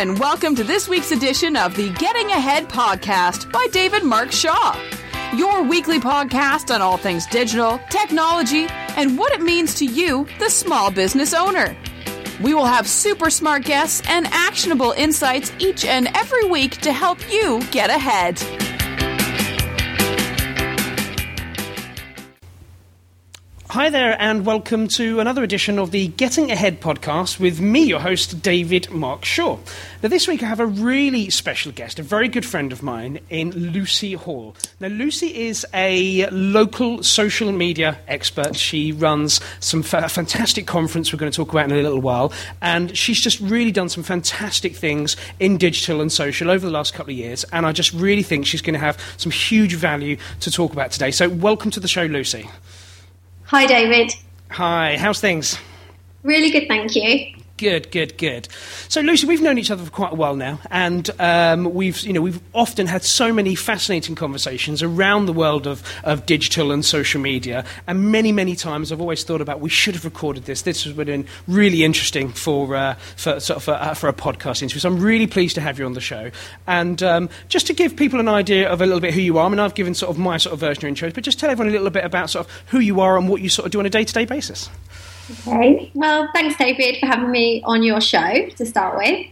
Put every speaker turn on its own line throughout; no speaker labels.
and welcome to this week's edition of the Getting Ahead podcast by David Mark Shaw. Your weekly podcast on all things digital, technology, and what it means to you, the small business owner. We will have super smart guests and actionable insights each and every week to help you get ahead.
Hi there, and welcome to another edition of the Getting Ahead podcast with me, your host, David Mark Shaw. Now, this week I have a really special guest, a very good friend of mine, in Lucy Hall. Now, Lucy is a local social media expert. She runs some fa- fantastic conference we're going to talk about in a little while, and she's just really done some fantastic things in digital and social over the last couple of years. And I just really think she's going to have some huge value to talk about today. So, welcome to the show, Lucy.
Hi, David.
Hi, how's things?
Really good, thank you.
Good, good, good. So, Lucy, we've known each other for quite a while now, and um, we've, you know, we've often had so many fascinating conversations around the world of, of digital and social media. And many, many times, I've always thought about we should have recorded this. This has been really interesting for uh, for sort of for, uh, for, a podcast interview. So, I'm really pleased to have you on the show. And um, just to give people an idea of a little bit who you are, I mean, I've given sort of my sort of version of intros, but just tell everyone a little bit about sort of who you are and what you sort of do on a day-to-day basis.
Okay. Well, thanks, David, for having me on your show to start with.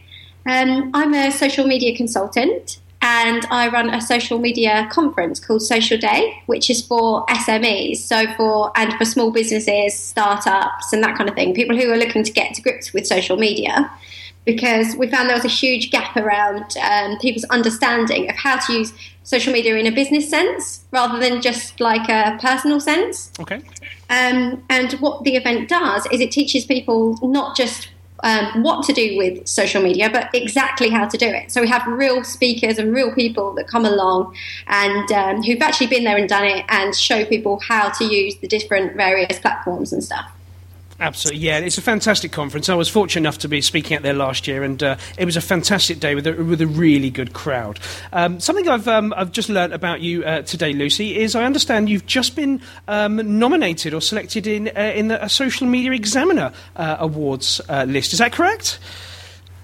Um, I'm a social media consultant and I run a social media conference called Social Day, which is for SMEs, so for and for small businesses, startups, and that kind of thing. People who are looking to get to grips with social media, because we found there was a huge gap around um, people's understanding of how to use social media in a business sense rather than just like a personal sense.
Okay.
Um, and what the event does is it teaches people not just um, what to do with social media, but exactly how to do it. So we have real speakers and real people that come along and um, who've actually been there and done it and show people how to use the different various platforms and stuff.
Absolutely, yeah. It's a fantastic conference. I was fortunate enough to be speaking at there last year, and uh, it was a fantastic day with a, with a really good crowd. Um, something I've, um, I've just learnt about you uh, today, Lucy, is I understand you've just been um, nominated or selected in, uh, in the Social Media Examiner uh, Awards uh, list. Is that correct?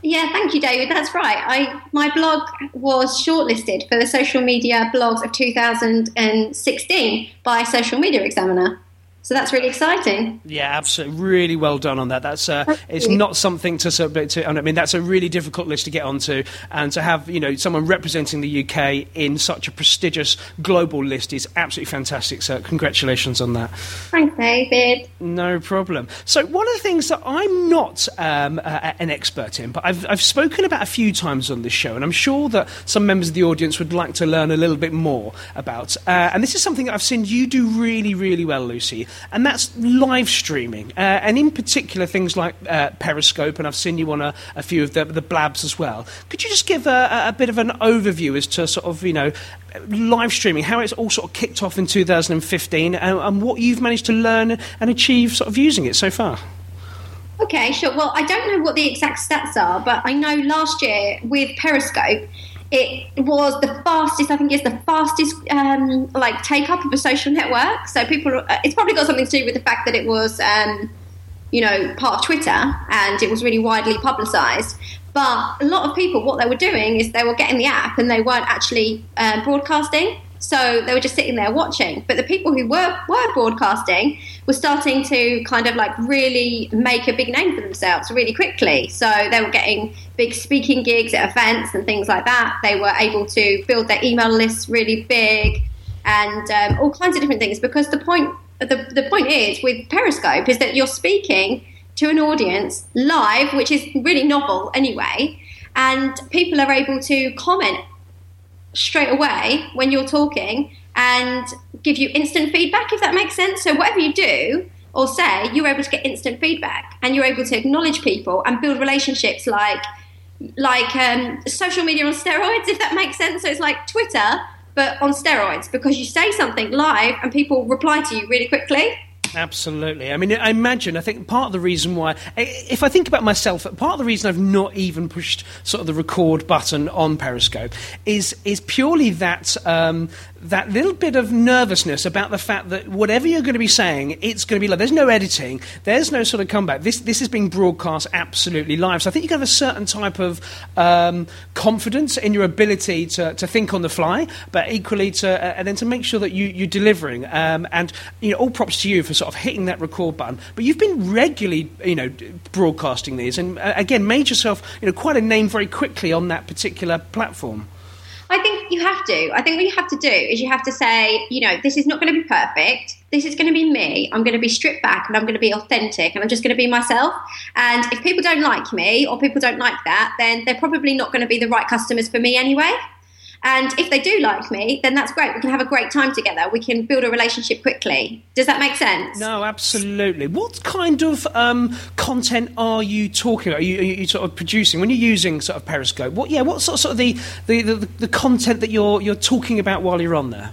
Yeah, thank you, David. That's right. I my blog was shortlisted for the social media blogs of 2016 by Social Media Examiner. So that's really exciting.
Yeah, absolutely. Really well done on that. That's uh, it's not something to submit to. And I mean, that's a really difficult list to get onto, and to have you know someone representing the UK in such a prestigious global list is absolutely fantastic. So congratulations on that.
Thanks, David.
No problem. So one of the things that I'm not um, uh, an expert in, but I've I've spoken about a few times on this show, and I'm sure that some members of the audience would like to learn a little bit more about. Uh, and this is something that I've seen you do really, really well, Lucy and that's live streaming, uh, and in particular things like uh, Periscope, and I've seen you on a, a few of the, the, blabs as well. Could you just give a, a, bit of an overview as to sort of, you know, live streaming, how it's all sort of kicked off in 2015, and, and what you've managed to learn and achieve sort of using it so far?
Okay, sure. Well, I don't know what the exact stats are, but I know last year with Periscope, it was the fastest. I think it's the fastest um, like take up of a social network. So people, uh, it's probably got something to do with the fact that it was, um, you know, part of Twitter and it was really widely publicised. But a lot of people, what they were doing is they were getting the app and they weren't actually uh, broadcasting. So they were just sitting there watching. But the people who were, were broadcasting were starting to kind of like really make a big name for themselves really quickly. So they were getting big speaking gigs at events and things like that. They were able to build their email lists really big and um, all kinds of different things because the point the, the point is with Periscope is that you're speaking to an audience live, which is really novel anyway, and people are able to comment straight away when you're talking and give you instant feedback, if that makes sense. So, whatever you do or say, you're able to get instant feedback and you're able to acknowledge people and build relationships like like um, social media on steroids, if that makes sense. So, it's like Twitter, but on steroids because you say something live and people reply to you really quickly.
Absolutely. I mean, I imagine, I think part of the reason why, if I think about myself, part of the reason I've not even pushed sort of the record button on Periscope is, is purely that, um, that little bit of nervousness about the fact that whatever you're going to be saying, it's going to be like, there's no editing, there's no sort of comeback. This, this is being broadcast absolutely live. So I think you can have a certain type of um, confidence in your ability to, to think on the fly, but equally to, uh, and then to make sure that you, you're delivering. Um, and, you know, all props to you for sort of hitting that record button. But you've been regularly, you know, broadcasting these, and uh, again, made yourself, you know, quite a name very quickly on that particular platform.
I think you have to. I think what you have to do is you have to say, you know, this is not going to be perfect. This is going to be me. I'm going to be stripped back and I'm going to be authentic and I'm just going to be myself. And if people don't like me or people don't like that, then they're probably not going to be the right customers for me anyway. And if they do like me, then that's great. We can have a great time together. We can build a relationship quickly. Does that make sense?
No, absolutely. What kind of um, content are you talking about? Are you, are you, sort of producing when you're using sort of Periscope? What, yeah, what sort of, sort of the, the, the, the content that you're you're talking about while you're on there?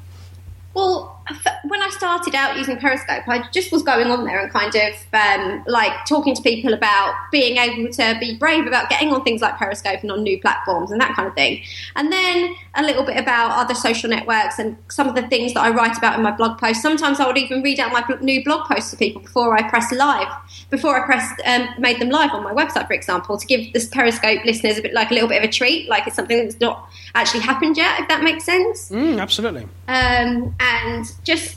Well, when I started out using Periscope, I just was going on there and kind of um, like talking to people about being able to be brave about getting on things like Periscope and on new platforms and that kind of thing. And then a little bit about other social networks and some of the things that I write about in my blog posts. Sometimes I would even read out my new blog posts to people before I press live, before I pressed um, made them live on my website, for example, to give this Periscope listeners a bit like a little bit of a treat, like it's something that's not actually happened yet, if that makes sense.
Mm, absolutely.
Um, and just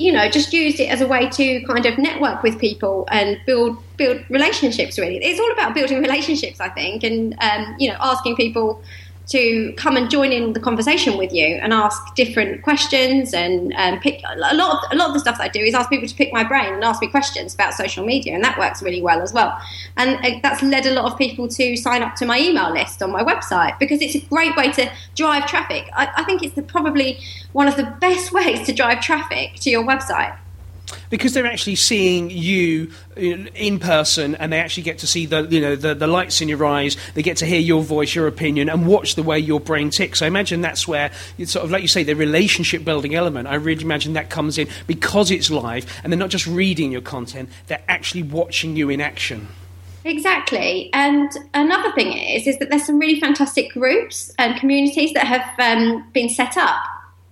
you know just used it as a way to kind of network with people and build build relationships really. It's all about building relationships i think and um, you know asking people to come and join in the conversation with you and ask different questions and pick a lot of a lot of the stuff that I do is ask people to pick my brain and ask me questions about social media and that works really well as well. And uh, that's led a lot of people to sign up to my email list on my website because it's a great way to drive traffic. I, I think it's the, probably one of the best ways to drive traffic to your website
because they're actually seeing you in person and they actually get to see the you know the, the lights in your eyes. They get to hear your voice your opinion and watch the way your brain ticks. I imagine that's where it's sort of like you say the relationship building element. I really imagine that comes in because it's live and they're not just reading your content they're actually watching you in action.
Exactly, and another thing is is that there's some really fantastic groups and communities that have um, been set up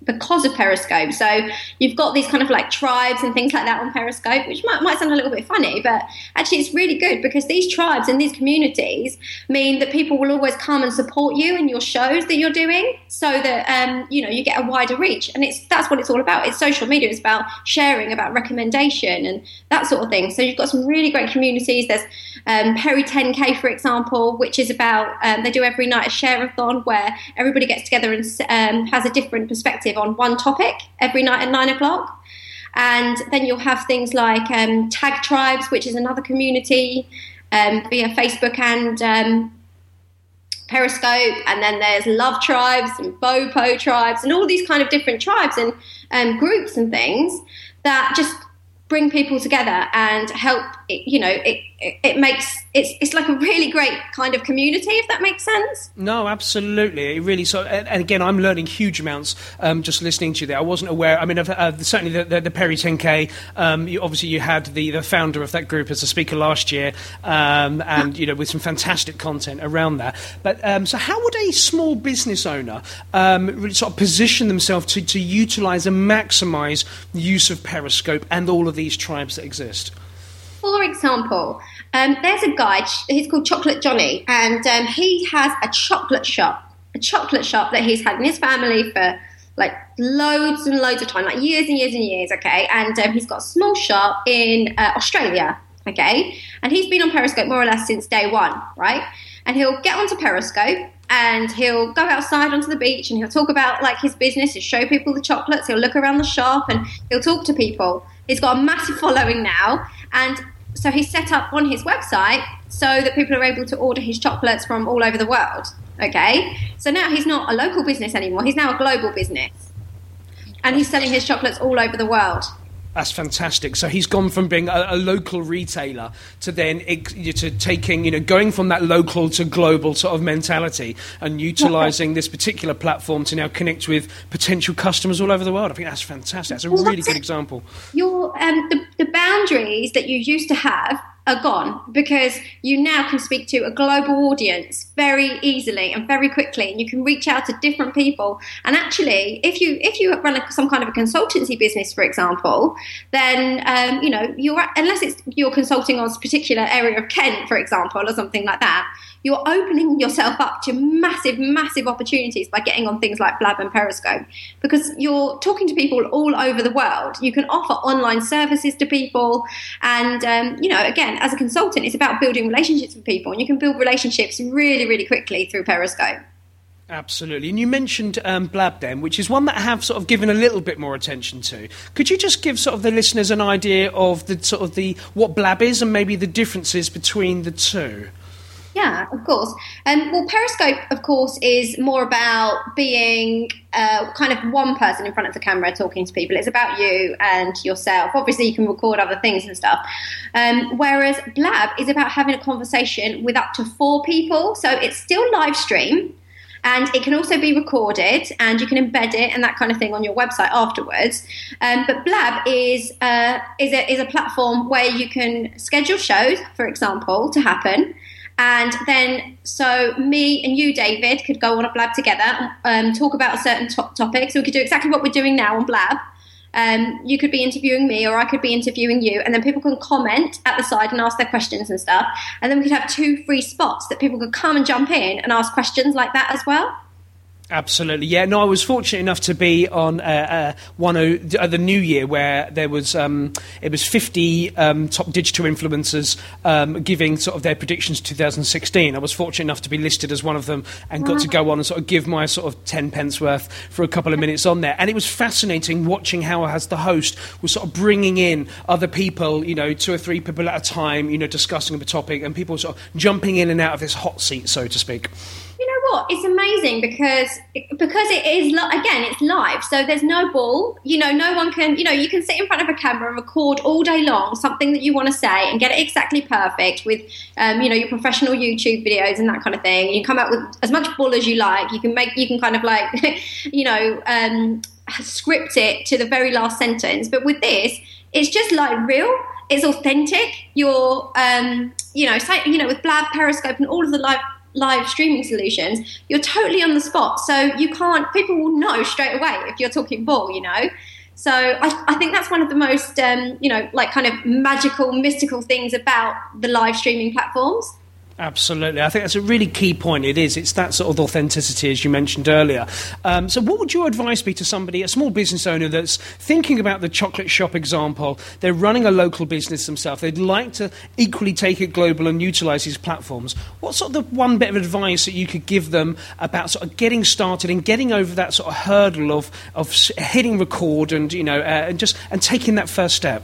because of Periscope. So you've got these kind of like tribes and things like that on Periscope, which might, might sound a little bit funny, but actually it's really good because these tribes and these communities mean that people will always come and support you in your shows that you're doing so that um, you know you get a wider reach. And it's that's what it's all about. It's social media. It's about sharing, about recommendation and that sort of thing. So you've got some really great communities. There's um, Perry 10K, for example, which is about um, they do every night a share-a-thon where everybody gets together and um, has a different perspective on one topic every night at nine o'clock. And then you'll have things like um, Tag Tribes, which is another community um, via Facebook and um, Periscope. And then there's Love Tribes and Bopo Tribes and all these kind of different tribes and um, groups and things that just bring people together and help you know it, it, it makes it's it's like a really great kind of community if that makes sense.
No absolutely. It really so and, again i'm learning huge amounts um, just listening to you there. I wasn't aware i mean uh, certainly the, the, the, perry 10k um, you, obviously you had the, the founder of that group as a speaker last year um, and you know with some fantastic content around that. But um, so how would a small business owner um, really sort of position themselves to, to utilize and maximize use of periscope and all of these tribes that exist
for example, um, there's a guy, he's called Chocolate Johnny, and um, he has a chocolate shop, a chocolate shop that he's had in his family for like loads and loads of time, like years and years and years, okay? And um, he's got a small shop in uh, Australia, okay? And he's been on Periscope more or less since day one, right? And he'll get onto Periscope and he'll go outside onto the beach and he'll talk about like his business, he'll show people the chocolates, he'll look around the shop and he'll talk to people. He's got a massive following now, and so he's set up on his website so that people are able to order his chocolates from all over the world. Okay, so now he's not a local business anymore; he's now a global business, and he's selling his chocolates all over the world.
That's fantastic. So he's gone from being a, a local retailer to then to taking, you know, going from that local to global sort of mentality and utilizing this particular platform to now connect with potential customers all over the world. I think that's fantastic. That's a well, really that's good it. example.
Your um, the, the boundaries that you used to have are gone because you now can speak to a global audience very easily and very quickly and you can reach out to different people and actually if you if you run a, some kind of a consultancy business for example then um, you know you're unless it's you're consulting on a particular area of kent for example or something like that you're opening yourself up to massive, massive opportunities by getting on things like Blab and Periscope because you're talking to people all over the world. You can offer online services to people. And, um, you know, again, as a consultant, it's about building relationships with people. And you can build relationships really, really quickly through Periscope.
Absolutely. And you mentioned um, Blab then, which is one that I have sort of given a little bit more attention to. Could you just give sort of the listeners an idea of the sort of the what Blab is and maybe the differences between the two?
Yeah, of course. Um, well, Periscope, of course, is more about being uh, kind of one person in front of the camera talking to people. It's about you and yourself. Obviously, you can record other things and stuff. Um, whereas Blab is about having a conversation with up to four people. So it's still live stream. And it can also be recorded, and you can embed it and that kind of thing on your website afterwards. Um, but Blab is uh, is a is a platform where you can schedule shows, for example, to happen, and then, so me and you, David, could go on a Blab together, um, talk about a certain to- topic. So we could do exactly what we're doing now on Blab. Um, you could be interviewing me, or I could be interviewing you, and then people can comment at the side and ask their questions and stuff. And then we could have two free spots that people could come and jump in and ask questions like that as well.
Absolutely, yeah. No, I was fortunate enough to be on uh, uh, one of uh, the New Year where there was um, it was fifty um, top digital influencers um, giving sort of their predictions 2016. I was fortunate enough to be listed as one of them and got to go on and sort of give my sort of ten pence worth for a couple of minutes on there. And it was fascinating watching how, as the host, was sort of bringing in other people, you know, two or three people at a time, you know, discussing a topic, and people sort of jumping in and out of this hot seat, so to speak
you know what? It's amazing because because it is again, it's live, so there's no ball. You know, no one can. You know, you can sit in front of a camera and record all day long something that you want to say and get it exactly perfect with, um, you know, your professional YouTube videos and that kind of thing. You come out with as much bull as you like. You can make. You can kind of like, you know, um, script it to the very last sentence. But with this, it's just like real it's authentic. You're, um, you know, you know, with Blab, Periscope, and all of the live live streaming solutions, you're totally on the spot. So you can't, people will know straight away if you're talking ball, you know? So I, I think that's one of the most, um, you know, like kind of magical, mystical things about the live streaming platforms.
Absolutely. I think that's a really key point. It is. It's that sort of authenticity, as you mentioned earlier. Um, so, what would your advice be to somebody, a small business owner that's thinking about the chocolate shop example? They're running a local business themselves. They'd like to equally take it global and utilize these platforms. What sort of the one bit of advice that you could give them about sort of getting started and getting over that sort of hurdle of, of hitting record and, you know, uh, and just and taking that first step?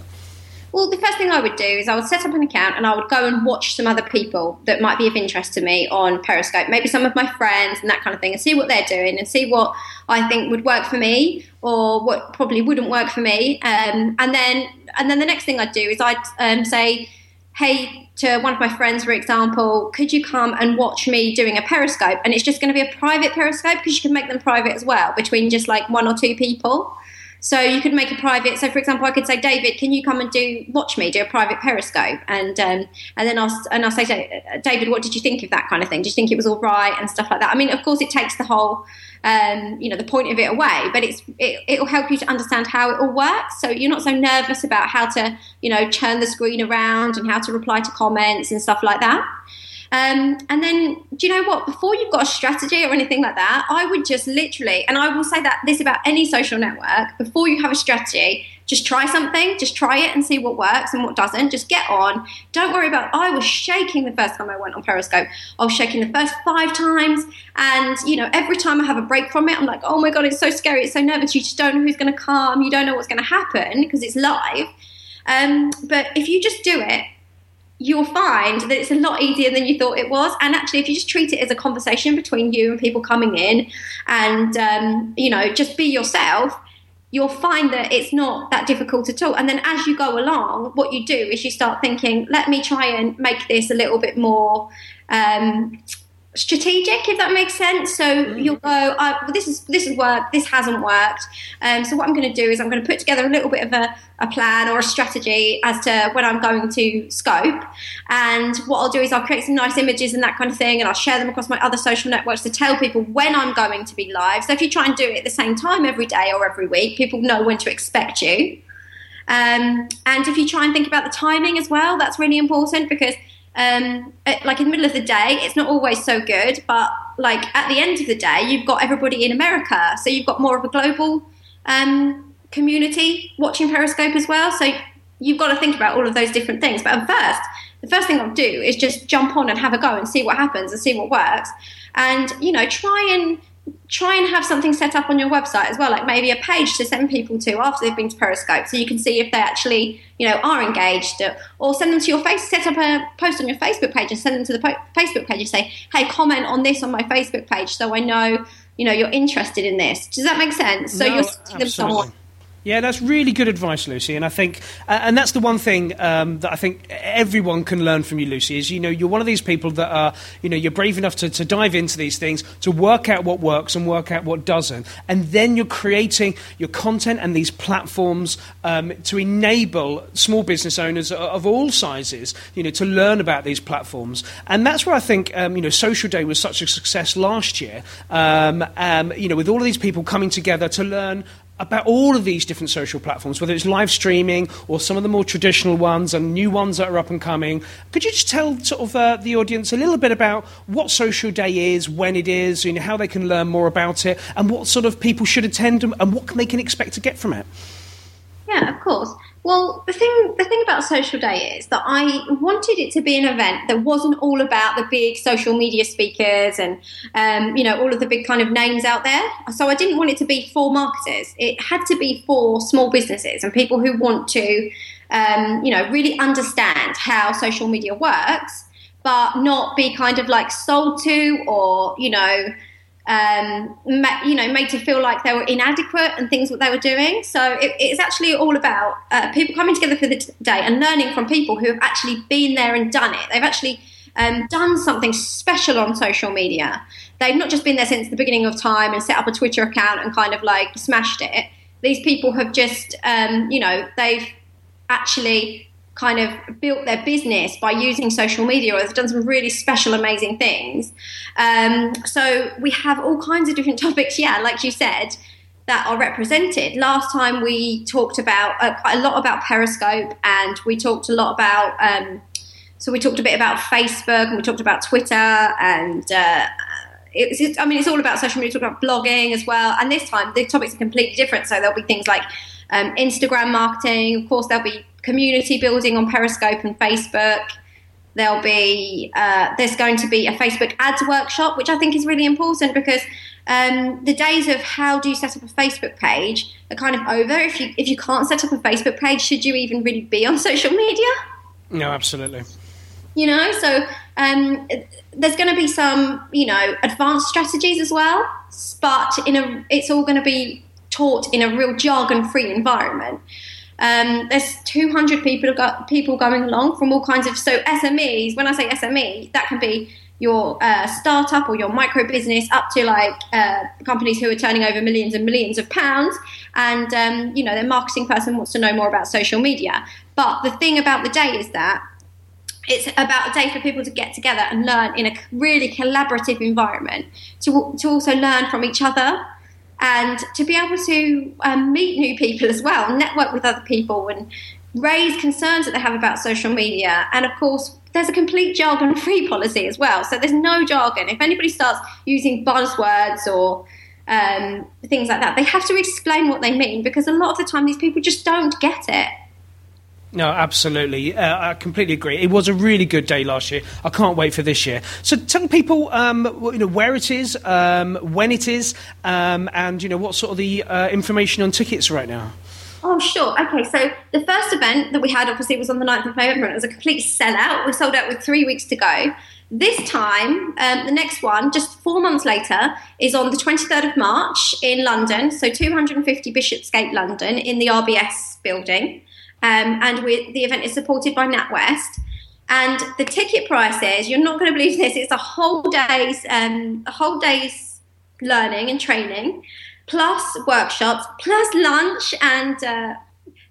Well, the first thing I would do is I would set up an account and I would go and watch some other people that might be of interest to me on Periscope, maybe some of my friends and that kind of thing, and see what they're doing and see what I think would work for me or what probably wouldn't work for me. Um, and then, and then the next thing I'd do is I'd um, say, "Hey, to one of my friends, for example, could you come and watch me doing a Periscope?" And it's just going to be a private Periscope because you can make them private as well between just like one or two people. So you could make a private. So for example, I could say, David, can you come and do watch me do a private Periscope, and um, and then I'll and I'll say, David, what did you think of that kind of thing? Do you think it was all right and stuff like that? I mean, of course, it takes the whole. Um, you know the point of it away, but it's it, it'll help you to understand how it all works. So you're not so nervous about how to you know turn the screen around and how to reply to comments and stuff like that. Um, and then, do you know what? Before you've got a strategy or anything like that, I would just literally, and I will say that this about any social network, before you have a strategy, just try something, just try it and see what works and what doesn't. Just get on. Don't worry about. I was shaking the first time I went on Periscope. I was shaking the first five times, and you know, every time I have a break from it, I'm like, oh my god, it's so scary, it's so nervous. You just don't know who's going to come. You don't know what's going to happen because it's live. Um, but if you just do it you'll find that it's a lot easier than you thought it was. And actually, if you just treat it as a conversation between you and people coming in, and um, you know, just be yourself, you'll find that it's not that difficult at all. And then as you go along, what you do is you start thinking, let me try and make this a little bit more. Um, strategic, if that makes sense. So mm. you'll go, uh, well, this is this has worked, this hasn't worked. Um, so what I'm going to do is I'm going to put together a little bit of a, a, plan or a strategy as to when I'm going to scope. And what I'll do is I'll create some nice images and that kind of thing, and I'll share them across my other social networks to tell people when I'm going to be live. So if you try and do it at the same time every day or every week, people know when to expect you. Um, and if you try and think about the timing as well, that's really important because um, like in the middle of the day, it's not always so good, but like at the end of the day, you've got everybody in America, so you've got more of a global um, community watching Periscope as well. So you've got to think about all of those different things. But at first, the first thing I'll do is just jump on and have a go and see what happens and see what works, and you know try and try and have something set up on your website as well, like maybe a page to send people to after they've been to Periscope, so you can see if they actually, you know, are engaged, or send them to your face. Set up a post on your Facebook page and send them to the po- Facebook page and say, "Hey, comment on this on my Facebook page, so I know, you know, you're interested in this." Does that make sense? So
no,
you're sending them someone
yeah, that's really good advice, Lucy. And I think, uh, and that's the one thing um, that I think everyone can learn from you, Lucy. Is you know you're one of these people that are you know you're brave enough to, to dive into these things, to work out what works and work out what doesn't, and then you're creating your content and these platforms um, to enable small business owners of all sizes, you know, to learn about these platforms. And that's where I think um, you know Social Day was such a success last year. Um, um, you know, with all of these people coming together to learn about all of these different social platforms, whether it's live streaming or some of the more traditional ones and new ones that are up and coming. Could you just tell sort of uh, the audience a little bit about what Social Day is, when it is, you know, how they can learn more about it, and what sort of people should attend and what they can expect to get from it?
Yeah, of course. Well, the thing the thing about Social Day is that I wanted it to be an event that wasn't all about the big social media speakers and um, you know all of the big kind of names out there. So I didn't want it to be for marketers. It had to be for small businesses and people who want to um, you know really understand how social media works, but not be kind of like sold to or you know um, you know, made to feel like they were inadequate and things what they were doing. So it, it's actually all about uh, people coming together for the day and learning from people who have actually been there and done it. They've actually um, done something special on social media. They've not just been there since the beginning of time and set up a Twitter account and kind of like smashed it. These people have just, um, you know, they've actually kind of built their business by using social media or they've done some really special, amazing things. Um, so we have all kinds of different topics, yeah, like you said, that are represented. Last time we talked about uh, quite a lot about Periscope and we talked a lot about. Um, so we talked a bit about Facebook and we talked about Twitter and uh, it's, I mean, it's all about social media. We talk about blogging as well. And this time, the topics are completely different. So there'll be things like um, Instagram marketing. Of course, there'll be community building on Periscope and Facebook. There'll be uh, there's going to be a Facebook ads workshop, which I think is really important because um, the days of how do you set up a Facebook page are kind of over. If you if you can't set up a Facebook page, should you even really be on social media?
No, absolutely.
You know, so um, there's going to be some you know advanced strategies as well, but in a it's all going to be taught in a real jargon-free environment. Um, there's 200 people got people going along from all kinds of so SMEs. When I say SME, that can be your uh, startup or your micro business up to like uh, companies who are turning over millions and millions of pounds. And um, you know, their marketing person wants to know more about social media. But the thing about the day is that it's about a day for people to get together and learn in a really collaborative environment to, to also learn from each other and to be able to um, meet new people as well, network with other people, and raise concerns that they have about social media. And of course, there's a complete jargon free policy as well. So there's no jargon. If anybody starts using buzzwords or um, things like that, they have to explain what they mean because a lot of the time these people just don't get it.
No, absolutely. Uh, I completely agree. It was a really good day last year. I can't wait for this year. So tell people, um, you know, where it is, um, when it is, um, and you know what sort of the uh, information on tickets right now.
Oh, sure. Okay, so the first event that we had obviously was on the 9th of November and it was a complete sellout. We sold out with three weeks to go. this time, um, the next one, just four months later, is on the 23rd of March in London, so 250 Bishopsgate, London, in the RBS building. Um, and the event is supported by NatWest. And the ticket prices, you're not going to believe this, it's a whole day's, um, a whole day's learning and training, plus workshops, plus lunch and uh,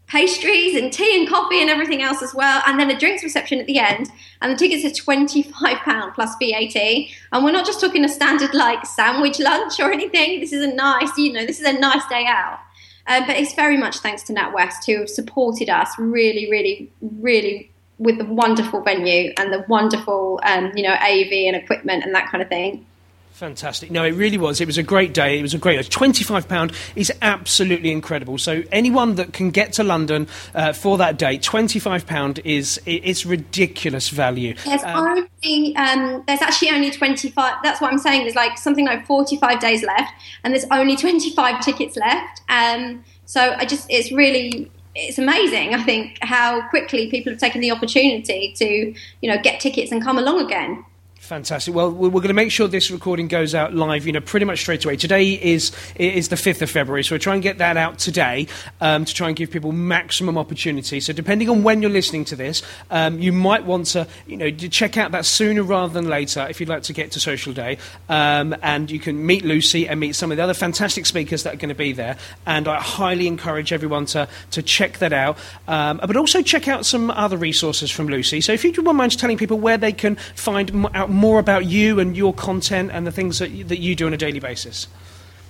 pastries and tea and coffee and everything else as well, and then a drinks reception at the end. And the tickets are £25 plus VAT. And we're not just talking a standard like sandwich lunch or anything. This is a nice, you know, this is a nice day out. Um, but it's very much thanks to NatWest who have supported us really, really, really with the wonderful venue and the wonderful, um, you know, AV and equipment and that kind of thing.
Fantastic. No, it really was. It was a great day. It was a great. £25 is absolutely incredible. So anyone that can get to London uh, for that day, £25 is it's ridiculous value.
There's um, only um, there's actually only 25. That's what I'm saying. There's like something like 45 days left, and there's only 25 tickets left. Um, so I just it's really it's amazing. I think how quickly people have taken the opportunity to you know get tickets and come along again.
Fantastic. Well, we're going to make sure this recording goes out live, you know, pretty much straight away. Today is is the fifth of February, so we'll try and get that out today um, to try and give people maximum opportunity. So, depending on when you're listening to this, um, you might want to, you know, check out that sooner rather than later if you'd like to get to Social Day, um, and you can meet Lucy and meet some of the other fantastic speakers that are going to be there. And I highly encourage everyone to to check that out, um, but also check out some other resources from Lucy. So, if you wouldn't mind telling people where they can find out more about you and your content and the things that you, that you do on a daily basis?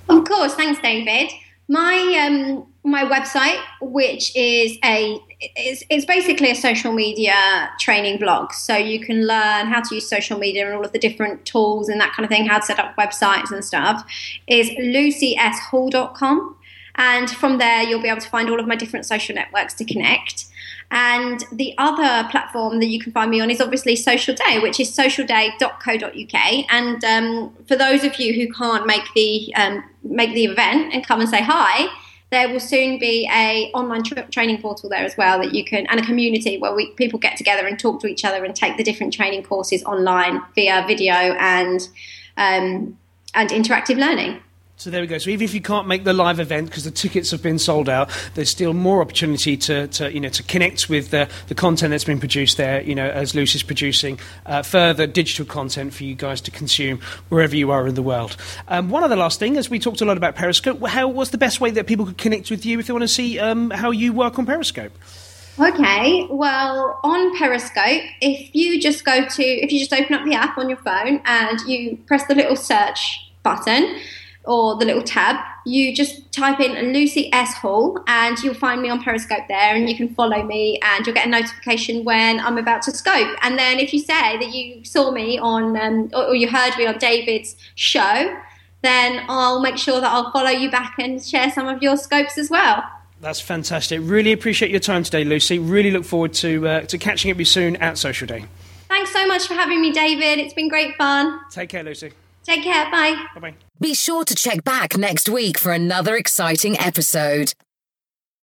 Of course, thanks, David. My um, my website, which is a it's, it's basically a social media training blog. So you can learn how to use social media and all of the different tools and that kind of thing, how to set up websites and stuff, is lucyshall.com. And from there, you'll be able to find all of my different social networks to connect. And the other platform that you can find me on is obviously Social Day, which is socialday.co.uk. And um, for those of you who can't make the um, make the event and come and say hi, there will soon be a online tra- training portal there as well that you can and a community where we, people get together and talk to each other and take the different training courses online via video and um, and interactive learning.
So there we go. So even if you can't make the live event because the tickets have been sold out, there's still more opportunity to, to you know to connect with the, the content that's been produced there. You know, as Lucy's producing uh, further digital content for you guys to consume wherever you are in the world. Um, one other last thing, as we talked a lot about Periscope, how was the best way that people could connect with you if they want to see um, how you work on Periscope?
Okay, well, on Periscope, if you just go to, if you just open up the app on your phone and you press the little search button, or the little tab, you just type in Lucy S Hall and you'll find me on Periscope there and you can follow me and you'll get a notification when I'm about to scope. And then if you say that you saw me on um, or, you heard me on David's show, then I'll make sure that I'll follow you back and share some of your scopes as well.
That's fantastic. Really appreciate your time today, Lucy. Really look forward to, uh, to catching up with you soon at Social Day.
Thanks so much for having me, David. It's been great fun.
Take care, Lucy.
Take care. Bye.
Bye bye.
Be sure to check back next week for another exciting episode.